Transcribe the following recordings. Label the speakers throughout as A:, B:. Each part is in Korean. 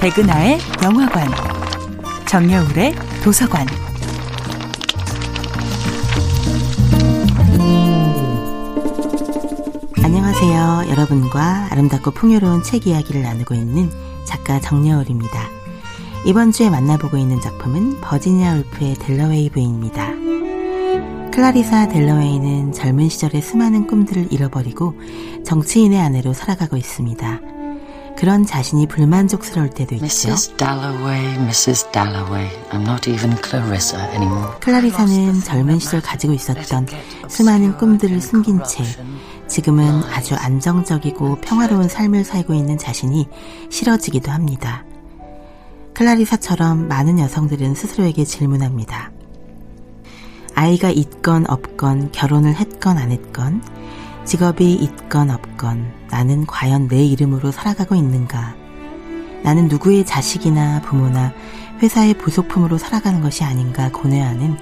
A: 백은하의 영화관, 정여울의 도서관.
B: 안녕하세요. 여러분과 아름답고 풍요로운 책 이야기를 나누고 있는 작가 정여울입니다. 이번 주에 만나보고 있는 작품은 버지니아 울프의 델러웨이 부인입니다. 클라리사 델러웨이는 젊은 시절의 수많은 꿈들을 잃어버리고 정치인의 아내로 살아가고 있습니다. 그런 자신이 불만족스러울 때도 있죠.
C: Mrs. Dalloway, Mrs. Dalloway. I'm not even Clarissa anymore.
B: 클라리사는 젊은 시절 가지고 있었던 수많은 꿈들을 숨긴 채 지금은 아주 안정적이고 평화로운 삶을 살고 있는 자신이 싫어지기도 합니다. 클라리사처럼 많은 여성들은 스스로에게 질문합니다. 아이가 있건 없건 결혼을 했건 안 했건 직업이 있건 없건 나는 과연 내 이름으로 살아가고 있는가? 나는 누구의 자식이나 부모나 회사의 부속품으로 살아가는 것이 아닌가 고뇌하는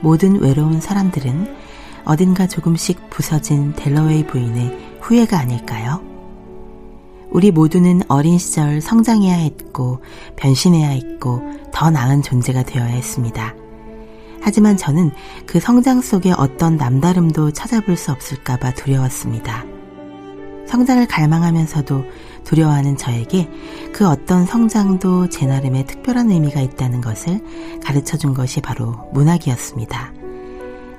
B: 모든 외로운 사람들은 어딘가 조금씩 부서진 델러웨이 부인의 후회가 아닐까요? 우리 모두는 어린 시절 성장해야 했고 변신해야 했고 더 나은 존재가 되어야 했습니다. 하지만 저는 그 성장 속에 어떤 남다름도 찾아볼 수 없을까봐 두려웠습니다. 성장을 갈망하면서도 두려워하는 저에게 그 어떤 성장도 제 나름의 특별한 의미가 있다는 것을 가르쳐 준 것이 바로 문학이었습니다.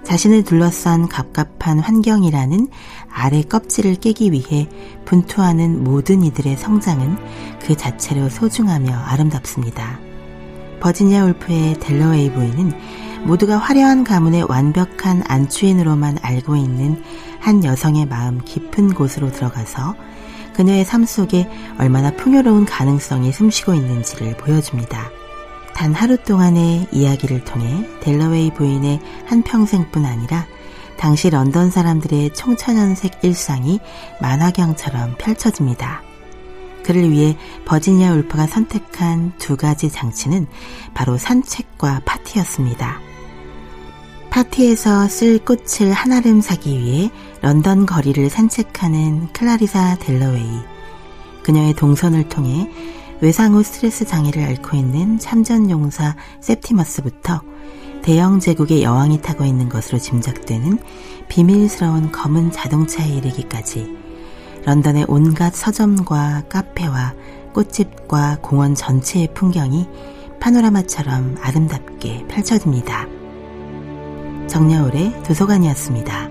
B: 자신을 둘러싼 갑갑한 환경이라는 아래 껍질을 깨기 위해 분투하는 모든 이들의 성장은 그 자체로 소중하며 아름답습니다. 버지니아 울프의 델러웨이 부인은 모두가 화려한 가문의 완벽한 안주인으로만 알고 있는 한 여성의 마음 깊은 곳으로 들어가서 그녀의 삶 속에 얼마나 풍요로운 가능성이 숨쉬고 있는지를 보여줍니다. 단 하루 동안의 이야기를 통해 델러웨이 부인의 한평생뿐 아니라 당시 런던 사람들의 청천연색 일상이 만화경처럼 펼쳐집니다. 그를 위해 버지니아 울프가 선택한 두 가지 장치는 바로 산책과 파티였습니다. 파티에서 쓸 꽃을 한아름 사기 위해 런던 거리를 산책하는 클라리사 델러웨이. 그녀의 동선을 통해 외상후 스트레스 장애를 앓고 있는 참전 용사 세티머스부터 대영 제국의 여왕이 타고 있는 것으로 짐작되는 비밀스러운 검은 자동차에 이르기까지 런던의 온갖 서점과 카페와 꽃집과 공원 전체의 풍경이 파노라마처럼 아름답게 펼쳐집니다. 정여울의 도서관이었습니다.